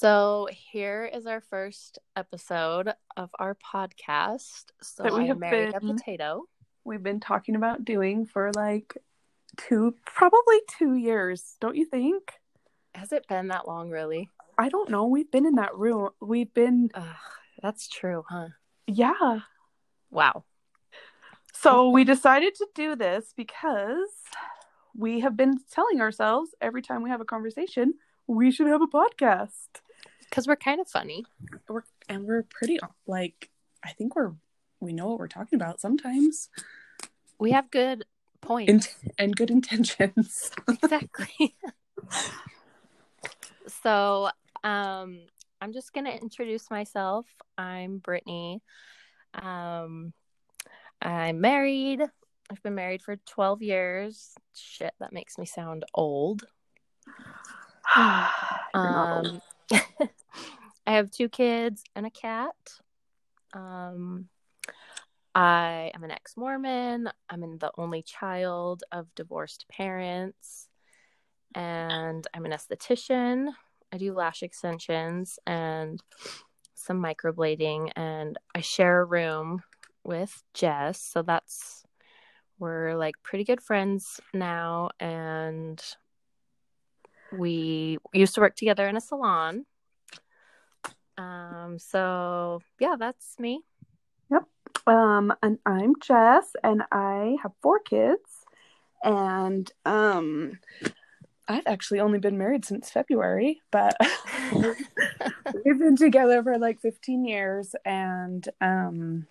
So here is our first episode of our podcast. So That we I have married been- a potato. We've been talking about doing for like two, probably two years, don't you think? Has it been that long, really? I don't know. We've been in that room. We've been, Ugh, that's true, huh? yeah. Wow. So we decided to do this because we have been telling ourselves every time we have a conversation, we should have a podcast. Because we're kind of funny. We're, and we're pretty, like, I think we're, we know what we're talking about sometimes We have good points. and, and good intentions. exactly. so, um, I'm just gonna introduce myself. I'm Brittany. Um, I'm married. I've been married for 12 years. Shit, that makes me sound old. You're old. I have two kids and a cat. Um, I am an ex Mormon. I'm the only child of divorced parents. And I'm an esthetician. I do lash extensions and some microblading. And I share a room with Jess. So that's, we're like pretty good friends now. And we used to work together in a salon. Um, so yeah, that's me. Yep. Um, and I'm Jess, and I have four kids, and um, I've actually only been married since February, but we've been together for like 15 years, and um,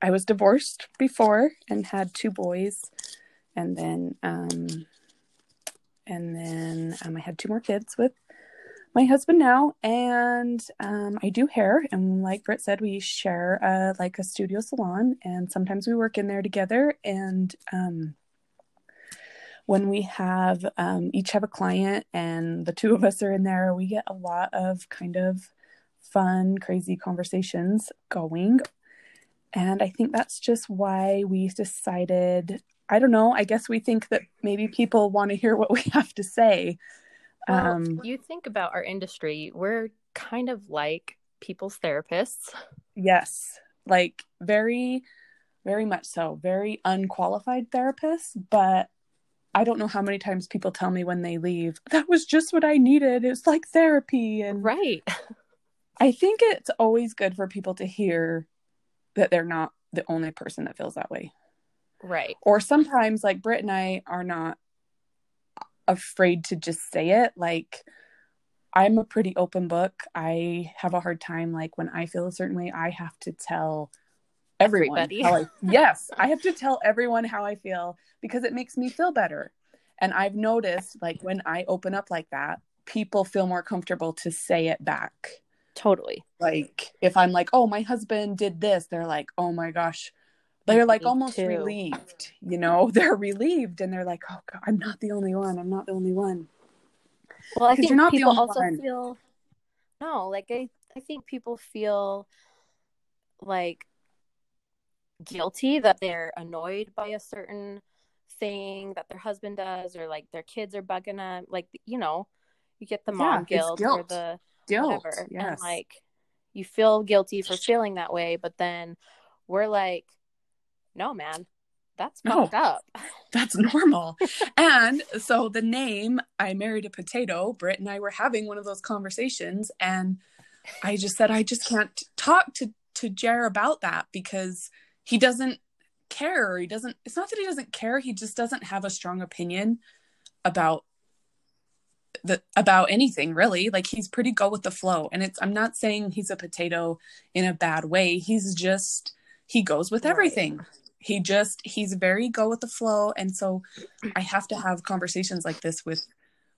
I was divorced before and had two boys, and then um, and then um, I had two more kids with my husband now and um, i do hair and like britt said we share a, like a studio salon and sometimes we work in there together and um, when we have um, each have a client and the two of us are in there we get a lot of kind of fun crazy conversations going. And i think that's just why we decided i don't know i guess we think that maybe people want to hear what we have to say Well, um, you think about our industry, we're kind of like people's therapists. Yes, like very, very much so. Very unqualified therapists, but I don't know how many times people tell me when they leave, that was just what I needed. It's like therapy. And Right. I think it's always good for people to hear that they're not the only person that feels that way. Right. Or sometimes, like Britt and I are not afraid to just say it. Like, I'm a pretty open book. I have a hard time, like, when I feel a certain way, I have to tell everyone I yes, I have to tell everyone how I feel because it makes me feel better. And I've noticed, like, when I open up like that, people feel more comfortable to say it back. Totally. Like, if I'm like, oh, my husband did this, they're like, oh my gosh. They're like Me almost too. relieved, you know? They're relieved and they're like, oh, God, I'm not the only one. I'm not the only one. Well, I think you're not the people only also one. feel no, like I, I think people feel like guilty that they're annoyed by a certain thing that their husband does or like their kids are bugging them. Like you know, you get the mom Yeah, it's guilt, or the Guilt. whatever, Yes. and like you feel guilty for feeling that way, but then we're like, no, man, that's No. up. That's normal. and so the name, I married a potato, Britt and I were having one of those conversations. And I just said, I just can't talk to, to Jer about that because he doesn't care. He doesn't, it's not that he doesn't care. He just doesn't have a strong opinion about the about anything really like he's pretty go with the flow and it's i'm not saying he's a potato in a bad way he's just he goes with Right. He just he's very go with the flow. And so i have to have conversations like this with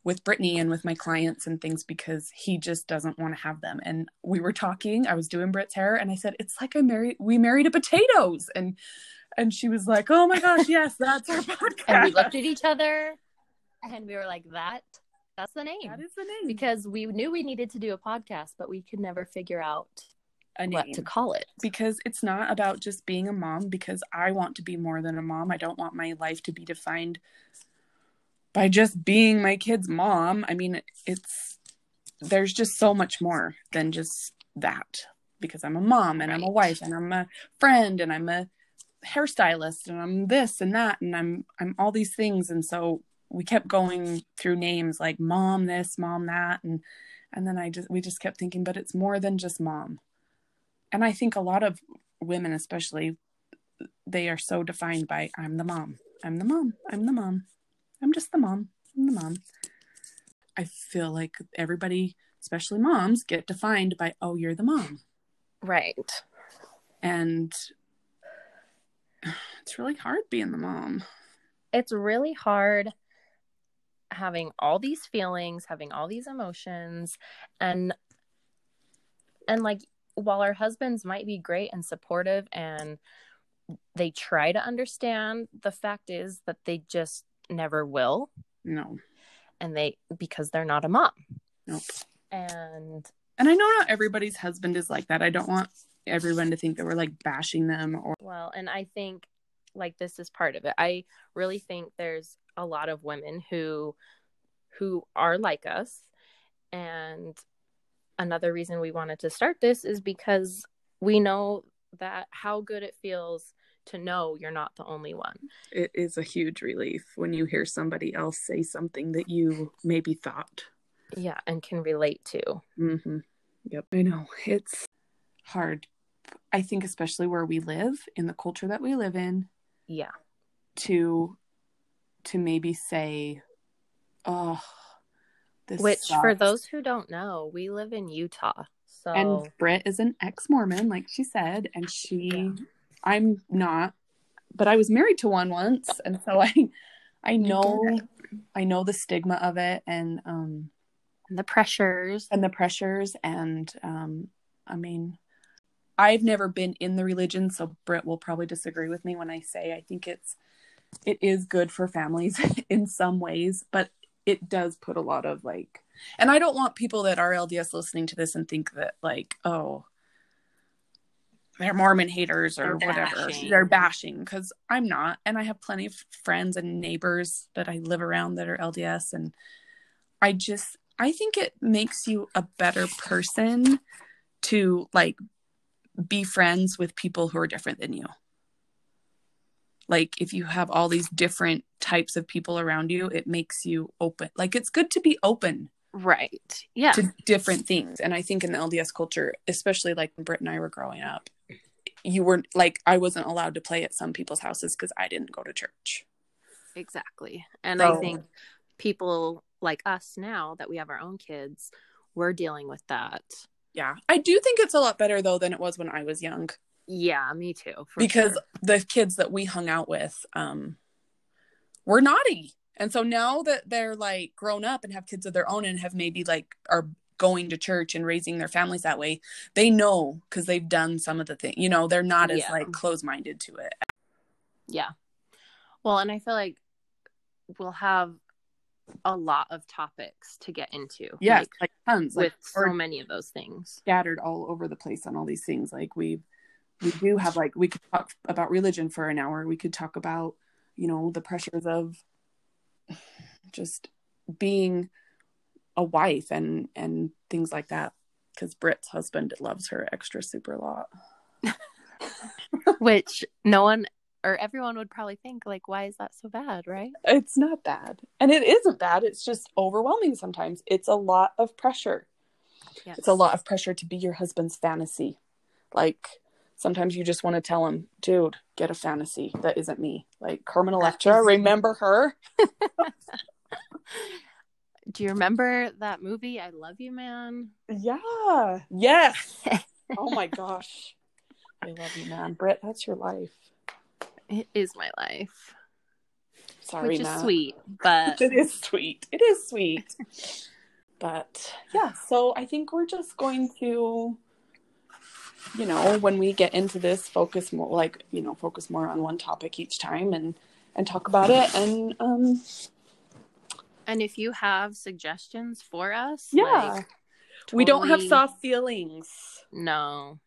with brittany and with my clients and things because he just doesn't want to have them. And we were talking i was doing britt's hair and i said it's like i married we married a potatoes. And and she was like oh my gosh yes that's our podcast. And we looked at each other and we were like, that that's the name. that is the name. Because we knew we needed to do a podcast, but we could never figure out a what to call it. because it's not about just being a mom because I want to be more than a mom. I don't want my life to be defined by just being my kid's mom. I mean, it's there's just so much more than just that because I'm a mom and I'm a wife and I'm a friend and I'm a hairstylist and I'm this and that and I'm I'm all these things and so we kept going through names like mom this mom that and and then I just we just kept thinking but it's more than just mom and I think a lot of women especially they are so defined by I'm the mom I'm the mom I'm the mom I'm just the mom I'm the mom. I feel like everybody especially moms get defined by oh you're the mom. Right. and it's really hard being the mom. It's really hard having all these feelings, having all these emotions and and like while our husbands might be great and supportive and they try to understand, the fact is that they just never will no and they because they're not a mom. Nope. And And I know not everybody's husband is like that. I don't want everyone to think that we're like bashing them or Well, and I think like this is part of it. I really think there's a lot of women who who are like us and another reason we wanted to start this is because we know that how good it feels to know you're not the only one. it is a huge relief when you hear somebody else say something that you maybe thought. Yeah, and can relate to. Mm-hmm. Yep. I know. It's hard. I think especially where we live, in the culture that we live in, Yeah. to to maybe say, Oh, this Which for those who don't know, we live in Utah. So and Britt is an ex Mormon, like she said, and she Yeah. I'm not, but I was married to one once, and so I I know. I know the stigma of it and um the pressures. and the pressures and um I mean I've never been in the religion, so Britt will probably disagree with me when I say I think it's it is good for families in some ways, but it does put a lot of like and I don't want people that are LDS listening to this and think that like, oh, they're Mormon haters or They're whatever. bashing. They're bashing because I'm not. And I have plenty of friends and neighbors that I live around that are LDS. And I just, I think it makes you a better person to like be friends with people who are different than you. Like if you have all these different types of people around you, it makes you open. Like it's good to be open Right. Yeah. to different things. And I think in the LDS culture, especially like when Britt and I were growing up, you were like, I wasn't allowed to play at some people's houses because I didn't go to church. Exactly. And So- I think people like us now that we have our own kids, we're dealing with that. Yeah. I do think it's a lot better though than it was when I was young Yeah, me too. because sure. the kids that we hung out with um, were naughty. And so now that they're like grown up and have kids of their own and have maybe like are going to church and raising their families that way, they know because they've done some of the things, you know, they're not as Yeah. like close minded to it. yeah. Well, and I feel like we'll have a lot of topics to get into. Yes, like, like, tons. Like, with or so many of those things. scattered all over the place on all these things. Like we we do have like we could talk about religion for an hour. We could talk about, you know, the pressures of just being a wife and and things like that. Because Britt's husband loves her extra super lot. Which no one or everyone would probably think like why is that so bad, right? It's not bad. And it isn't bad. It's just overwhelming sometimes. It's a lot of pressure. Yes. It's a lot of pressure to be your husband's fantasy. Like sometimes you just want to tell him, dude, get a fantasy that isn't me. Like Carmen Electra, remember her? Do you remember that movie I Love You Man? Yeah. Yes. oh my gosh. I love you, man. Britt, that's your life. It is my life. Sorry, which is Matt. sweet, but It is sweet. It is sweet. but yeah, so I think we're just going to, you know, when we get into this, focus more like, you know, focus more on one topic each time and and talk about it and um and if you have suggestions for us, yeah. like, we don't have soft feelings. No.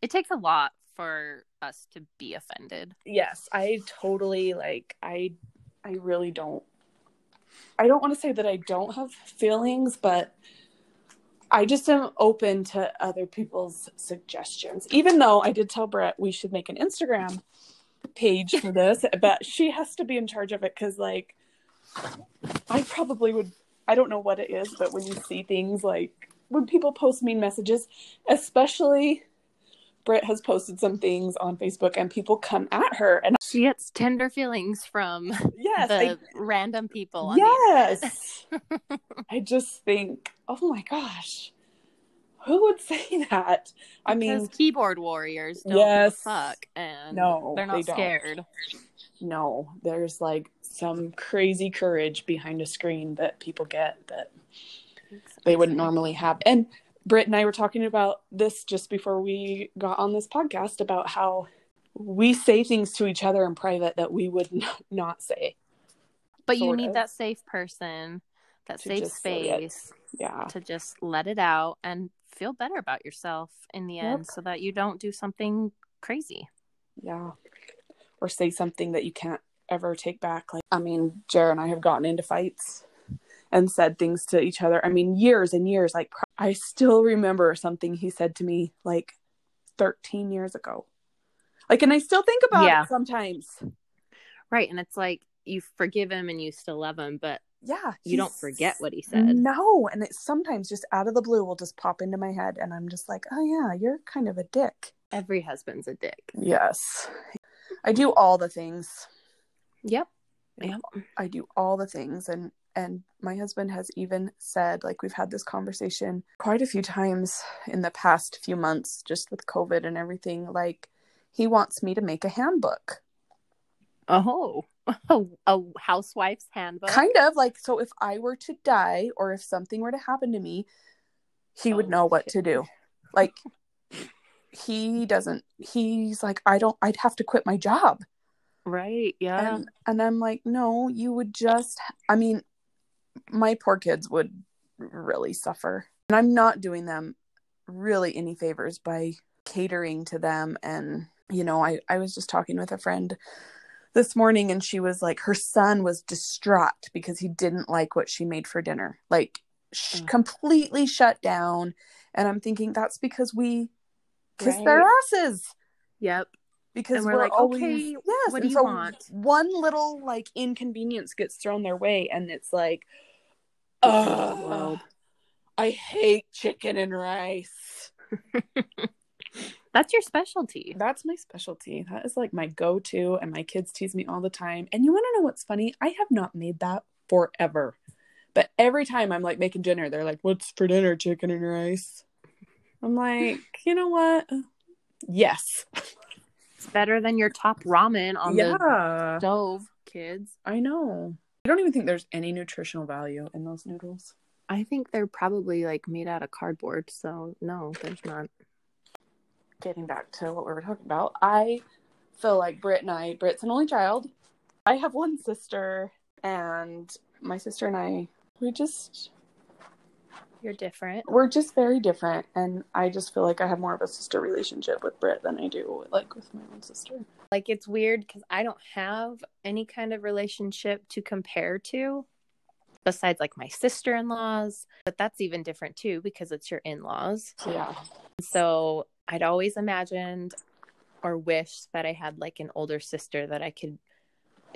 It takes a lot for us to be offended. Yes, I totally like I I really don't I don't want to say that I don't have feelings, but I just am open to other people's suggestions. Even though I did tell Britt we should make an Instagram page for this, but she has to be in charge of it because, like, I probably would. I don't know what it is, but when you see things like when people post mean messages, especially Britt has posted some things on Facebook and people come at her and she gets tender feelings from yes, the I, random people. On yes. I just think, oh my gosh, who would say that? I because mean, keyboard warriors don't Yes. fuck and No, they're not they scared. no, there's like some crazy courage behind a screen that people get that they wouldn't normally have. And Britt and I were talking about this just before we got on this podcast about how we say things to each other in private that we would not, not say. But you need of. that safe person, that To safe just say it. space Yeah. to just let it out and feel better about yourself in the Yep. end so that you don't do something crazy. Yeah. Or say something that you can't ever take back. Like, I mean, Jared and I have gotten into fights and said things to each other. I mean, years and years. Like, I still remember something he said to me like 13 years ago. Like, and I still think about Yeah. it sometimes. Right. And it's like you forgive him and you still love him, but Yeah. you don't forget what he said. No. And it sometimes just out of the blue will just pop into my head. And I'm just like, oh, yeah, you're kind of a dick. Every husband's a dick. Yes. I do all the things. Yep. Yep. I do all the things and and my husband has even said like we've had this conversation quite a few times in the past few months just with covid and everything like he wants me to make a handbook Oh, a, a housewife's handbook. kind of like so if i were to die or if something were to happen to me he would Oh, know what shit. to do like he doesn't he's like i don't i'd have to quit my job Right. Yeah. and and i'm like no you would just i mean my poor kids would really suffer and i'm not doing them really any favors by catering to them and you know i i was just talking with a friend this morning and she was like her son was distraught because he didn't like what she made for dinner like sh- Mm. completely shut down and i'm thinking that's because we kiss Right. their asses yep. because And we're, we're like, always "Okay, yes what do you so want?" one little like inconvenience gets thrown their way and it's like oh i hate chicken and rice. That's your specialty. that's my specialty. That is like my go-to and my kids tease me all the time. And you want to know what's funny? I have not made that forever. But every time i'm like making dinner they're like what's for dinner chicken and rice? I'm like you know what? Yes. It's better than your top ramen on the stove, kids. i know i don't even think there's any nutritional value in those noodles I think they're probably like made out of cardboard, so no, there's not. getting back to what we were talking about, I feel like Britt and I, Britt's an only child. I have one sister, and my sister and I, we just, You're different. we're just very different. And I just feel like I have more of a sister relationship with Britt than I do like with my own sister. Like it's weird because I don't have any kind of relationship to compare to besides like my sister in laws, but that's even different too because it's your in laws. So, yeah. So I'd always imagined or wished that I had like an older sister that I could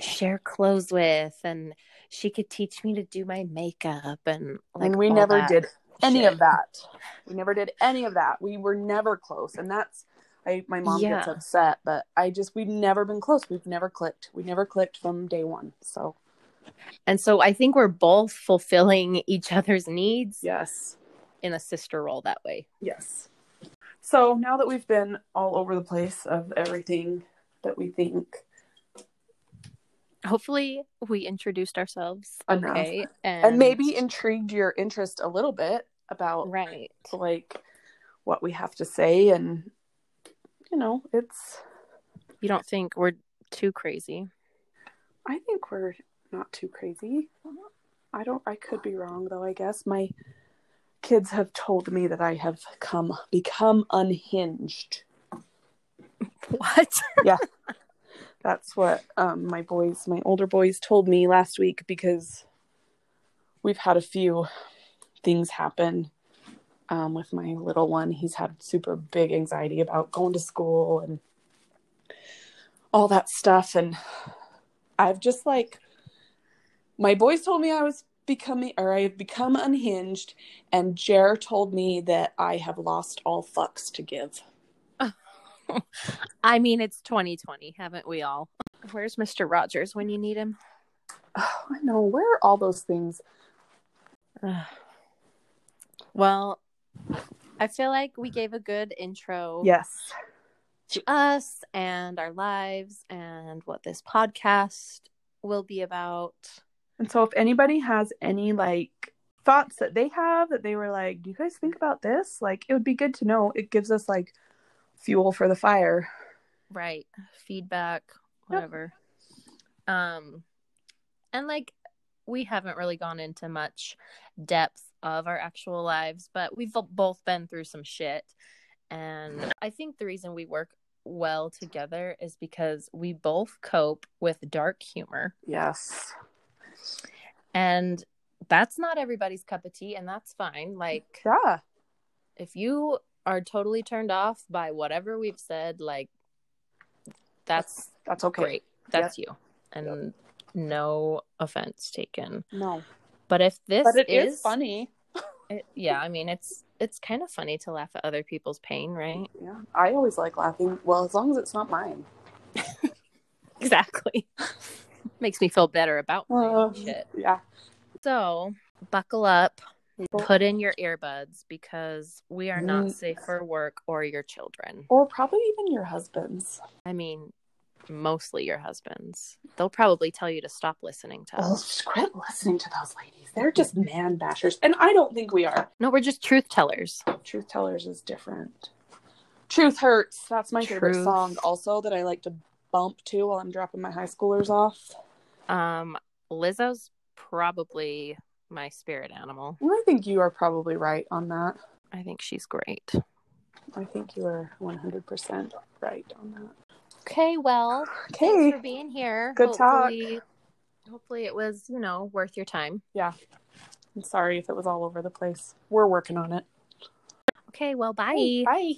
share clothes with and she could teach me to do my makeup and like and we never did any of that. We never did any of that. We were never close. And that's, I, my mom gets upset, but I just, we've never been close. We've never clicked. We never clicked from day one. So, And so I think we're both fulfilling each other's needs yes. in a sister role that way. Yes. So now that we've been all over the place of everything that we think, Hopefully we introduced ourselves Enough. okay and, and maybe intrigued your interest a little bit about right. like what we have to say, and you know, it's. You don't think we're too crazy. I think we're not too crazy. I don't. I could be wrong though. I guess my kids have told me that I have come become unhinged. What? That's what um, my boys, my older boys, told me last week because we've had a few things happen um, with my little one. He's had super big anxiety about going to school and all that stuff. And I've just like, my boys told me I was becoming, or I have become unhinged. And Jer told me that I have lost all fucks to give. I mean, it's 2020, haven't we all? Where's Mr. Rogers when you need him? Oh, I know. Where are all those things? well, I feel like we gave a good intro Yes. to us and our lives and what this podcast will be about. And so if anybody has any like thoughts that they have that they were like, do you guys think about this? Like it would be good to know. It gives us like fuel for the fire. Right. Feedback, Yep. whatever. Um and like we haven't really gone into much depth of our actual lives, but we've both been through some shit. And I think the reason we work well together is because we both cope with dark humor. Yes. And that's not everybody's cup of tea, and that's fine. Like, Yeah. if you are totally turned off by whatever we've said, like, that's That's okay. great. That's you. And no offense taken. No. But if this But it is, is funny. it- yeah, I mean, it's it's kind of funny to laugh at other people's pain, right? Yeah. I always like laughing. Well, as long as it's not mine. Exactly. Makes me feel better about my Uh, shit. Yeah. So buckle up, put in your earbuds because we are not safe for work or your children. Or probably even your husband's. I mean, mostly your husbands. They'll probably tell you to stop listening to Oh, us. quit listening to those ladies. They're just man bashers. And I don't think we are. No, we're just truth tellers. Truth Tellers is different. Truth Hurts. That's my favorite song also that I like to bump to while I'm dropping my high schoolers off. Um, Lizzo's probably my spirit animal. And I think you are probably right on that. I think she's great. I think you are 100% right on that. Okay, well, Okay. thanks for being here. Good talk. hopefully, Hopefully, it was you know worth your time. Yeah. I'm sorry if it was all over the place. We're working on it. Okay, well, bye. Bye.